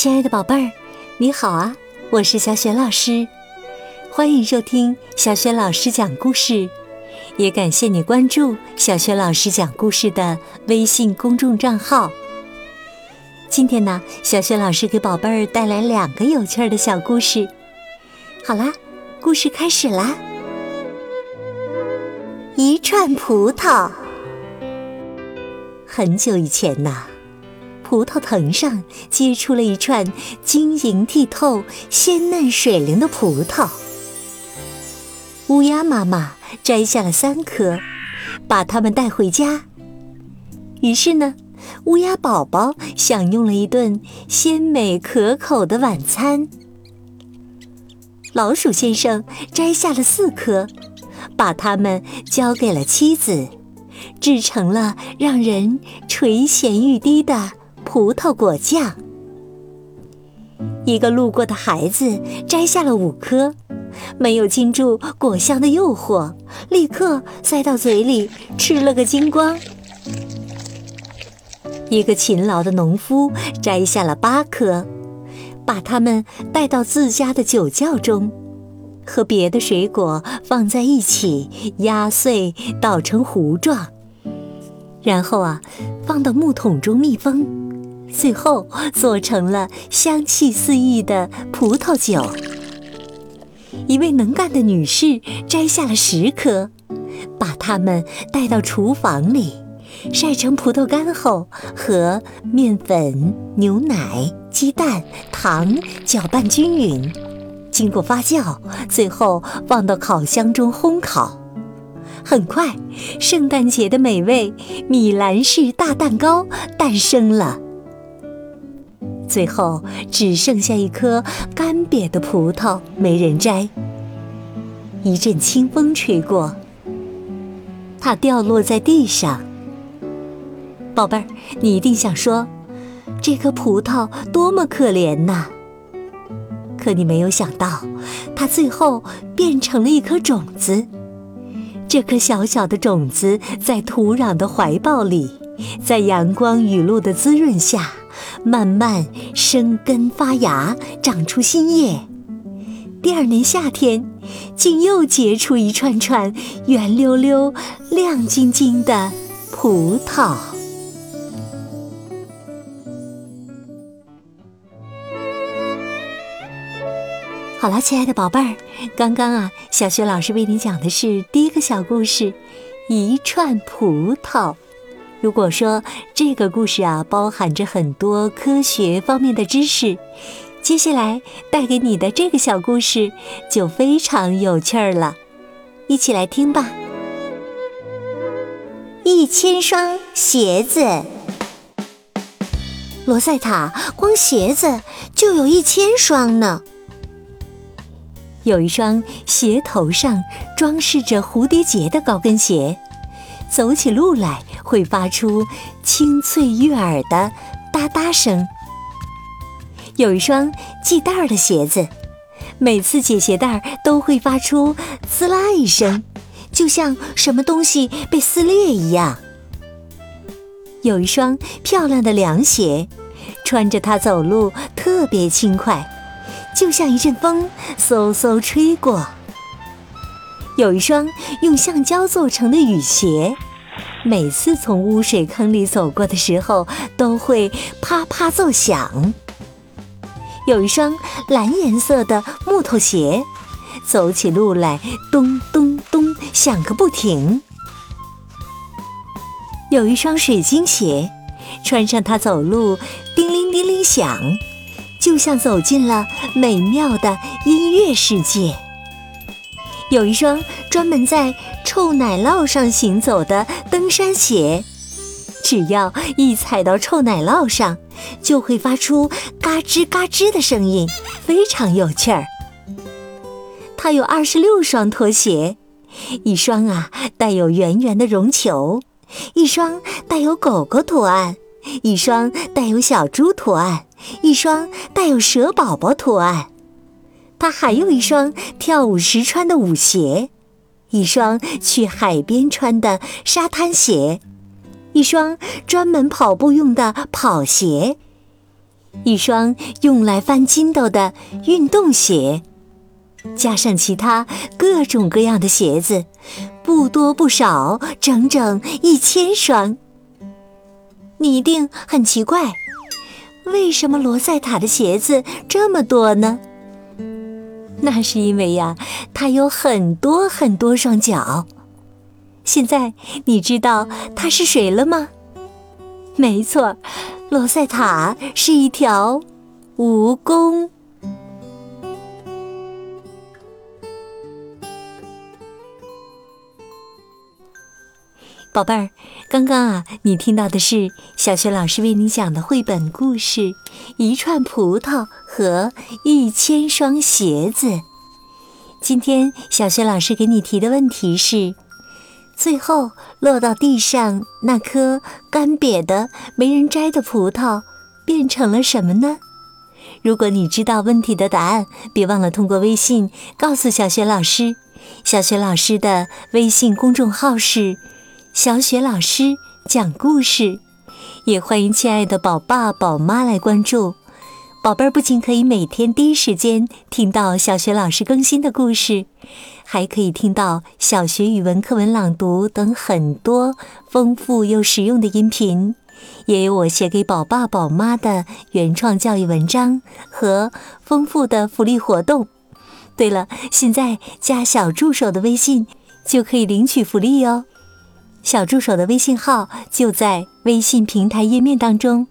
亲爱的宝贝儿，你好啊！我是小雪老师，欢迎收听小雪老师讲故事，也感谢你关注小雪老师讲故事的微信公众账号。今天呢，小雪老师给宝贝儿带来两个有趣的小故事。好啦，故事开始啦！一串葡萄。很久以前呐。葡萄藤上结出了一串晶莹剔透、鲜嫩水灵的葡萄。乌鸦妈妈摘下了三颗，把它们带回家。于是呢，乌鸦宝宝享用了一顿鲜美可口的晚餐。老鼠先生摘下了四颗，把它们交给了妻子，制成了让人垂涎欲滴的。葡萄果酱。一个路过的孩子摘下了五颗，没有禁住果香的诱惑，立刻塞到嘴里吃了个精光。一个勤劳的农夫摘下了八颗，把它们带到自家的酒窖中，和别的水果放在一起压碎，捣成糊状，然后啊，放到木桶中密封。最后做成了香气四溢的葡萄酒。一位能干的女士摘下了十颗，把它们带到厨房里，晒成葡萄干后，和面粉、牛奶、鸡蛋、糖搅拌均匀，经过发酵，最后放到烤箱中烘烤。很快，圣诞节的美味米兰式大蛋糕诞生了。最后只剩下一颗干瘪的葡萄，没人摘。一阵清风吹过，它掉落在地上。宝贝儿，你一定想说，这颗葡萄多么可怜呐！可你没有想到，它最后变成了一颗种子。这颗小小的种子在土壤的怀抱里，在阳光雨露的滋润下。慢慢生根发芽，长出新叶。第二年夏天，竟又结出一串串圆溜溜、亮晶晶的葡萄。好了，亲爱的宝贝儿，刚刚啊，小雪老师为你讲的是第一个小故事：一串葡萄。如果说这个故事啊包含着很多科学方面的知识，接下来带给你的这个小故事就非常有趣儿了，一起来听吧。一千双鞋子，罗塞塔光鞋子就有一千双呢。有一双鞋头上装饰着蝴蝶结的高跟鞋。走起路来会发出清脆悦耳的哒哒声。有一双系带儿的鞋子，每次解鞋带儿都会发出滋啦一声，就像什么东西被撕裂一样。有一双漂亮的凉鞋，穿着它走路特别轻快，就像一阵风嗖嗖吹过。有一双用橡胶做成的雨鞋，每次从污水坑里走过的时候都会啪啪作响。有一双蓝颜色的木头鞋，走起路来咚咚咚响个不停。有一双水晶鞋，穿上它走路叮铃叮铃响，就像走进了美妙的音乐世界。有一双专门在臭奶酪上行走的登山鞋，只要一踩到臭奶酪上，就会发出嘎吱嘎吱的声音，非常有趣儿。它有二十六双拖鞋，一双啊带有圆圆的绒球，一双带有狗狗图案，一双带有小猪图案，一双带有蛇宝宝图案。他还有一双跳舞时穿的舞鞋，一双去海边穿的沙滩鞋，一双专门跑步用的跑鞋，一双用来翻筋斗的运动鞋，加上其他各种各样的鞋子，不多不少，整整一千双。你一定很奇怪，为什么罗塞塔的鞋子这么多呢？那是因为呀，它有很多很多双脚。现在你知道它是谁了吗？没错，罗塞塔是一条蜈蚣。宝贝儿，刚刚啊，你听到的是小学老师为你讲的绘本故事《一串葡萄和一千双鞋子》。今天小学老师给你提的问题是。最后落到地上那颗干瘪的、没人摘的葡萄，变成了什么呢？如果你知道问题的答案，别忘了通过微信告诉小雪老师。小雪老师的微信公众号是“小雪老师讲故事”，也欢迎亲爱的宝爸宝妈来关注。宝贝儿不仅可以每天第一时间听到小学老师更新的故事，还可以听到小学语文课文朗读等很多丰富又实用的音频，也有我写给宝爸宝妈的原创教育文章和丰富的福利活动。对了，现在加小助手的微信就可以领取福利哦。小助手的微信号就在微信平台页面当中。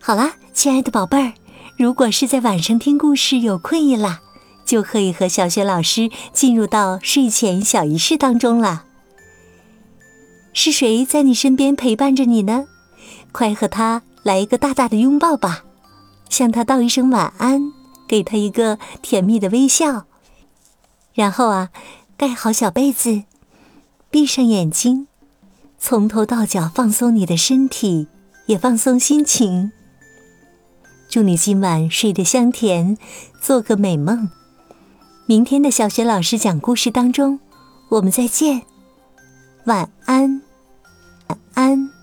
好啦。亲爱的宝贝儿，如果是在晚上听故事有困意了，就可以和小雪老师进入到睡前小仪式当中了。是谁在你身边陪伴着你呢？快和他来一个大大的拥抱吧，向他道一声晚安，给他一个甜蜜的微笑。然后啊，盖好小被子，闭上眼睛，从头到脚放松你的身体，也放松心情。祝你今晚睡得香甜，做个美梦。明天的小学老师讲故事当中，我们再见。晚安，晚安。